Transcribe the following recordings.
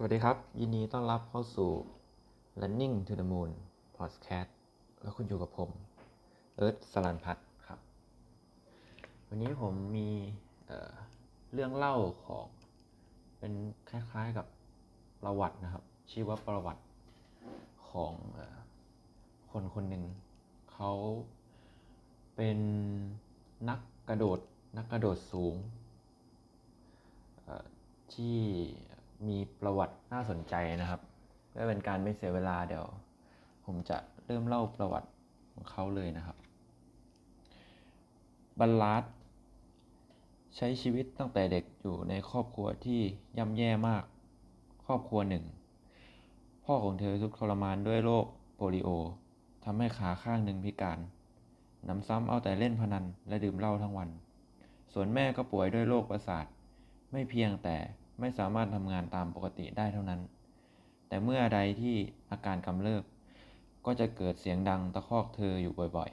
สวัสดีครับ ยินดีต้อนรับเข้าสู่ Running to the Moon Podcast แล้วคุณอยู่กับผม เอิร์ธสลันพัฒครับ วันนี้ผมมีเเรื่องเล่าของ เป็นคล้ายๆกับประวัตินะครับชีวประวัติของอคนคนหนึ่ง เขาเป็นนักกระโดดนักกระโดดสูงที่ มีประวัติน่าสนใจนะครับเพื่อเป็นการไม่เสียเวลาเดี๋ยว ผมจะเริ่มเล่าประวัติของเขาเลยนะครับ บัลลัดใช้ชีวิตตั้งแต่เด็กอยู่ในครอบครัวที่ย่ำแย่มาก ครอบครัวหนึ่ง พ่อของเธอทุกข์ทรมานด้วยโรคโปลิโอทำให้ขาข้างหนึ่งพิการนำซ้ำเอาแต่เล่นพนันและดื่มเหล้าทั้งวัน ส่วนแม่ก็ป่วยด้วยโรคประสาท ไม่เพียงแต่ ไม่สามารถทำงานตามปกติได้เท่านั้น แต่เมื่อใดที่อาการกำเริบ ก็จะเกิดเสียงดังตะคอกเธออยู่บ่อย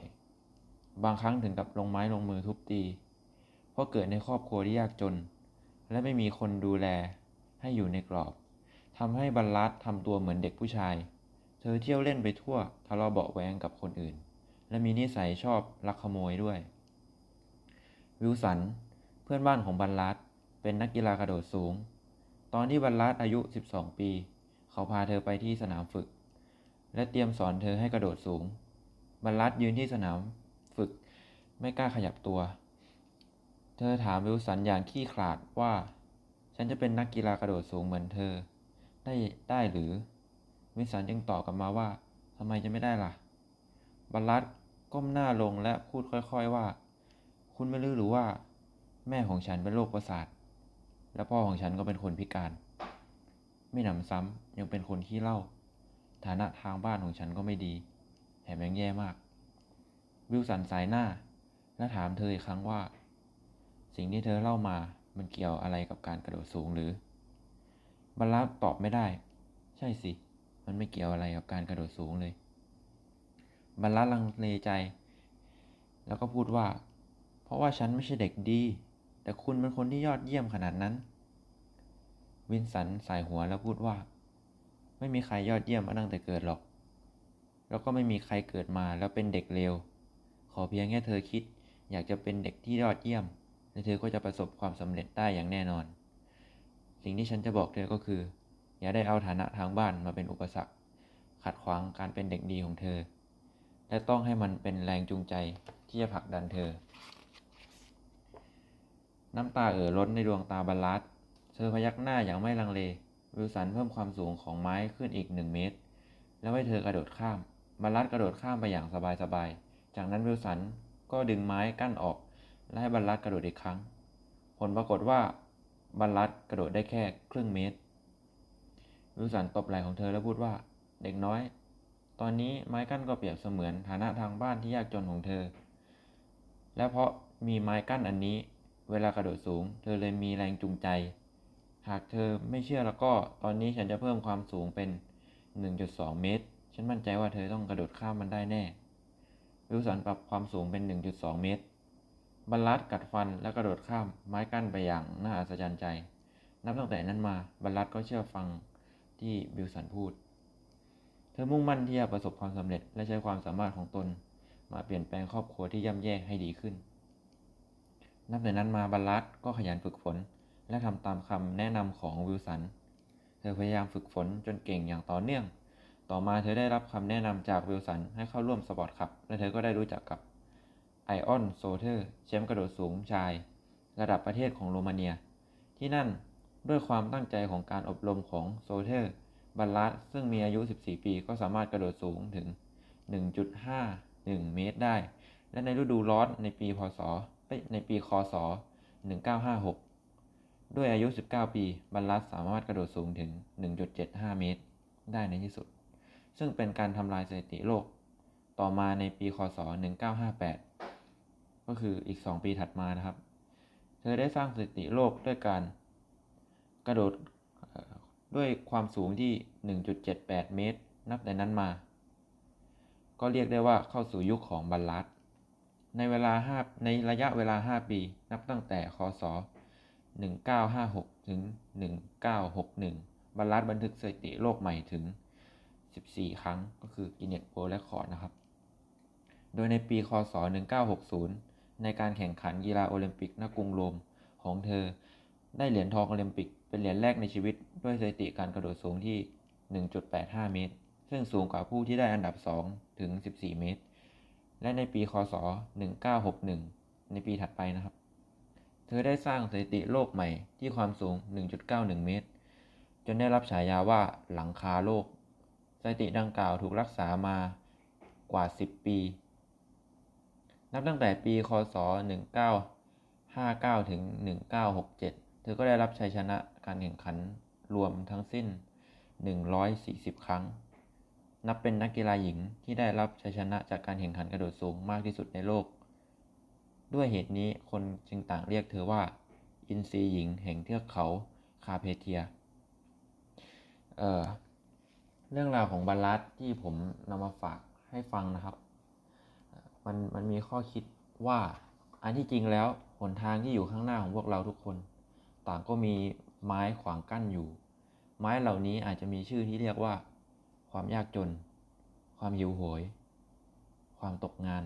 ๆ บางครั้งถึงกับลงไม้ลงมือทุบตี เพราะเกิดในครอบครัวที่ยากจน และไม่มีคนดูแลให้อยู่ในกรอบทำให้บรรลัดทำตัวเหมือนเด็กผู้ชาย เธอเที่ยวเล่นไปทั่วทะเลาะเบาะแวงกับคนอื่น และมีนิสัยชอบลักขโมยด้วย วิลสัน เพื่อนบ้านของบรรลัดเป็นนักกีฬากระโดดสูง ตอนที่บรรลัดอายุ 12 ปี เขาพาเธอไปที่สนามฝึก และเตรียมสอนเธอให้กระโดดสูง บรรลัดยืนที่สนามฝึก ไม่กล้าขยับตัว เธอถามวิลสันอย่างขี้ขลาดว่า ฉันจะเป็นนักกีฬากระโดดสูงเหมือนเธอ ได้ได้หรือวิลสันจึงตอบกลับมาว่าทำไมจะไม่ได้ล่ะ บรรลัดก้มหน้าลงและพูดค่อยๆว่า คุณไม่รู้หรือว่า แม่ของฉันเป็นโรคประสาท และพ่อของฉันก็เป็นคนพิการ ไม่หนำซ้ำยังเป็นคนขี้เล้าฐานะทางบ้านของฉันก็ไม่ดี แถมยังแย่มาก วิลสันสายหน้า และถามเธออีกครั้งว่า สิ่งที่เธอเล่ามามันเกี่ยวอะไรกับการกระโดดสูงหรือบรรลัดตอบไม่ได้ ใช่สิ มันไม่เกี่ยวอะไรกับการกระโดดสูงเลยบรรลัดลังเลใจ แล้วก็พูดว่า เพราะว่าฉันไม่ใช่เด็กดี แต่คุณเป็นคนที่ยอดเยี่ยมขนาดนั้น วินสันสายหัวแล้วพูดว่า ไม่มีใครยอดเยี่ยมมาตั้งแต่เกิดหรอก แล้วก็ไม่มีใครเกิดมาแล้วเป็นเด็กเลว ขอเพียงแค่เธอคิด อยากจะเป็นเด็กที่ยอดเยี่ยม และเธอก็จะประสบความสำเร็จได้อย่างแน่นอน สิ่งที่ฉันจะบอกเธอก็คือ อย่าได้เอาฐานะทางบ้านมาเป็นอุปสรรค ขัดขวางการเป็นเด็กดีของเธอ และต้องให้มันเป็นแรงจูงใจที่จะผลักดันเธอ น้ำตาเอ่อล้นในดวงตาบรรลัดเธอพยักหน้าอย่างไม่ลังเล วิลสันเพิ่มความสูงของไม้ขึ้นอีกหนึ่งเมตร แล้วให้เธอกระโดดข้ามบรรลัดกระโดดข้ามไปอย่างสบายๆ จากนั้นวิลสันก็ดึงไม้กั้นออก และให้บรรลัดกระโดดอีกครั้ง ผลปรากฏว่าบรรลัดกระโดดได้แค่ครึ่งเมตร วิลสันตบไหล่ของเธอแล้วพูดว่า เด็กน้อย ตอนนี้ไม้กั้นก็เปรียบเสมือนฐานะทางบ้านที่ยากจนของเธอ และเพราะมีไม้กั้นอันนี้ เวลากระโดดสูง เธอเลยมีแรงจูงใจ หากเธอไม่เชื่อแล้วก็ตอนนี้ฉันจะเพิ่มความสูงเป็น 1.2 เมตร ฉันมั่นใจว่าเธอต้องกระโดดข้ามมันได้แน่ วิลสันปรับความสูงเป็น 1.2 เมตรบรรลัดกัดฟันและกระโดดข้ามไม้กั้นไปอย่างน่าอัศจรรย์ใจ นับตั้งแต่นั้นมาบรรลัดก็เชื่อฟังที่วิลสันพูด เธอมุ่งมั่นที่จะประสบความสำเร็จและใช้ความสามารถของตน มาเปลี่ยนแปลงครอบครัวที่ย่ำแย่ให้ดีขึ้น นับแต่นั้นมาบรรลัดก็ขยันฝึกฝน และทำตามคำแนะนำของวิลสัน เธอพยายามฝึกฝนจนเก่งอย่างต่อเนื่อง ต่อมาเธอได้รับคำแนะนำจากวิลสันให้เข้าร่วม sport club และเธอก็ได้รู้จักกับไอออนโซเทอร์แชมป์กระโดดสูงชาย ระดับประเทศของโรมาเนีย ที่นั่นด้วยความตั้งใจของการอบรมของโซเทอร์บาลาสซึ่งมีอายุ 14 ปีก็สามารถกระโดดสูงถึง 1.51 เมตรได้ และในฤดูร้อนในปีพศ ในปีคศ 1956 ด้วยอายุ 19 ปี บรรลัดสามารถกระโดดสูงถึง 1.75 เมตร ได้ในที่สุด ซึ่งเป็นการทำลายสถิติโลก ต่อมาในปีคศ 1958 ก็คืออีก 2 ปีถัดมานะครับ เธอได้สร้างสถิติโลกด้วยการกระโดดด้วยความสูงที่ 1.78 เมตร นับแต่นั้นมา ก็เรียกได้ว่าเข้าสู่ยุคของบรรลัด ในเวลา5ในระยะเวลา 5 ปี นับตั้งแต่คศ 1956 ถึง 1961 บรรลัดบันทึกสถิติโลกใหม่ถึง 14 ครั้งก็คือกินเนสโวลและคอร์ดนะครับ โดยในปีคศ 1960 ในการแข่งขันกีฬาโอลิมปิกณกรุงโรมของเธอ ได้เหรียญทองโอลิมปิก เป็นเหรียญแรกในชีวิต ด้วยสถิติการกระโดดสูงที่ 1.85 เมตร ซึ่งสูงกว่าผู้ที่ได้อันดับ 2 ถึง 14 เมตร และในปีคศ 1961 ในปีถัดไปนะครับ เธอได้สร้างสถิติโลกใหม่ที่ความสูง 1.91 เมตร จนได้รับฉายาว่าหลังคาโลก สถิติดังกล่าวถูกรักษามากว่า 10 ปี นับตั้งแต่ปีคศ 1959 ถึง 1967 เธอก็ได้รับชัยชนะการแข่งขันรวมทั้งสิ้น 140 ครั้ง นับเป็นนักกีฬาหญิงที่ได้รับชัยชนะจากการแข่งขันกระโดดสูงมากที่สุดในโลก ด้วยเหตุนี้คนจึงต่างเรียกเธอว่า อินทรีหญิงแห่งเทือกเขาคาเพเทีย เอ่อ เรื่องราวของบรรลัดที่ผมนำมาฝากให้ฟังนะครับ มันมันมีข้อคิดว่าอันที่จริงแล้วหนทางที่อยู่ข้างหน้าของพวกเราทุกคน ต่างก็มีไม้ขวางกั้นอยู่ ไม้เหล่านี้อาจจะมีชื่อที่เรียกว่า ความยากจน ความหิวโหย ความตกงาน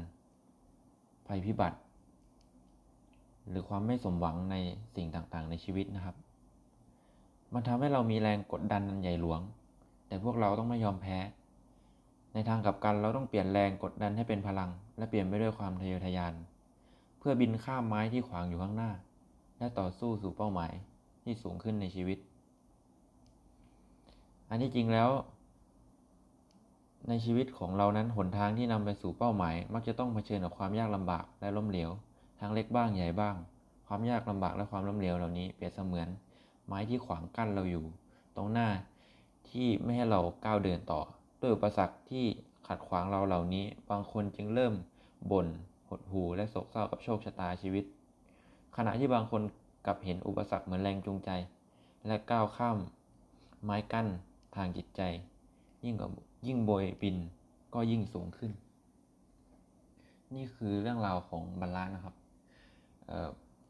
ภัยพิบัติ หรือความไม่สมหวังในสิ่งต่างๆ ในชีวิตนะครับ มันทำให้เรามีแรงกดดันอันใหญ่หลวง แต่พวกเราต้องไม่ยอมแพ้ ในทางกลับกันเราต้องเปลี่ยนแรงกดดันให้เป็นพลัง และเปลี่ยนไปด้วยความทะเยอทะยาน เพื่อบินข้ามไม้ที่ขวางอยู่ข้างหน้า และต่อสู้สู่เป้าหมายที่สูงขึ้นในชีวิต อันที่จริงแล้ว ในชีวิตของเรานั้นหนทางที่นำไปสู่เป้าหมาย มักจะต้องเผชิญกับความยากลำบากและล้มเหลวทั้งเล็กบ้างใหญ่บ้าง ความยากลำบากและความล้มเหลวเหล่านี้เปรียบเสมือน ไม้ที่ขวางกั้นเราอยู่ ตรงหน้าที่ไม่ให้เราก้าวเดินต่อ ด้วยอุปสรรคที่ขัดขวางเราเหล่านี้ บางคนจึงเริ่มบ่นหดหู่และโศกเศร้ากับโชคชะตาชีวิต ขณะที่บางคนกลับเห็นอุปสรรคเหมือนแรงจูงใจ และก้าวข้าม ไม้กั้นทางจิตใจ ยิ่งกว่า ยิ่งโบยบินก็ยิ่งสูงขึ้น นี่คือเรื่องราวของบรรลัดนะครับ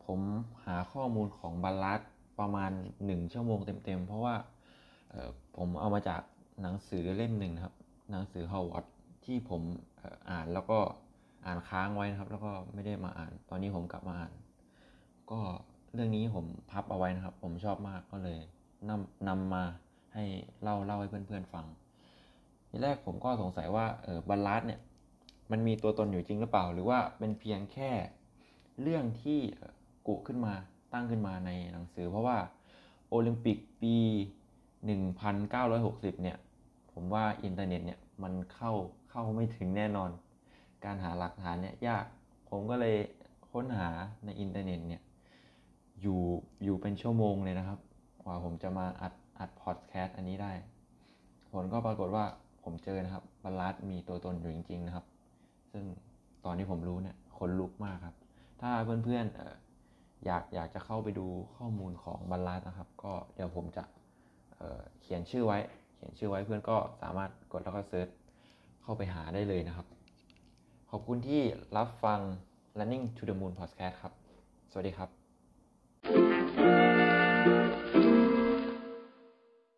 ผมหาข้อมูลของบรรลัดประมาณ 1 ชั่วโมงเต็มๆ เพราะว่าผมเอามาจากหนังสือเล่มหนึ่งนะครับ หนังสือฮาว a ร์ที่ผมอ่ออ่านแล้วก็อ่านค้างไว้นะครับ แล้วก็ไม่ได้มาอ่าน ตอนนี้ผมกลับมาอ่าน ก็เรื่องนี้ผมพับเอาไว้นะครับ ผมชอบมากก็เลยนำนำมาให้เล่าเล่าให้เพื่อนๆฟัง ทีแรกผมก็สงสัยว่าเออบรรลัดเนี่ยมันมีตัวตนอยู่จริงหรือเปล่า หรือว่าเป็นเพียงแค่เรื่องที่กุขึ้นมาตั้งขึ้นมาในหนังสือ เพราะว่าโอลิมปิกปี 1960 เนี่ย ผมว่าอินเทอร์เน็ตเนี่ยมันเข้าเข้าไม่ถึงแน่นอน การหาหลักฐานเนี่ยยากผมก็เลยค้นหาในอินเทอร์เน็ตเนี่ยอยู่อยู่เป็นชั่วโมงเลยนะครับ กว่าผมจะมาอัดอัดพอดแคสต์อันนี้ได้ ผลก็ปรากฏว่า ผมเจอนะครับบรรลัดมีตัวตนอยู่จริง ๆ นะครับ ซึ่งตอนที่ผมรู้เนี่ยขนลุกมากครับ ถ้าเพื่อนๆออยากอยากจะเข้าไปดูข้อมูลของบรรลัดนะครับ ก็เดี๋ยวผมจะเเขียนชื่อไว้ เขียนชื่อไว้เพื่อนก็สามารถกดแล้วก็เซิร์ชเข้าไปหาได้เลยนะครับ ขอบคุณที่รับฟัง Running to the Moon Podcast ครับ สวัสดีครับ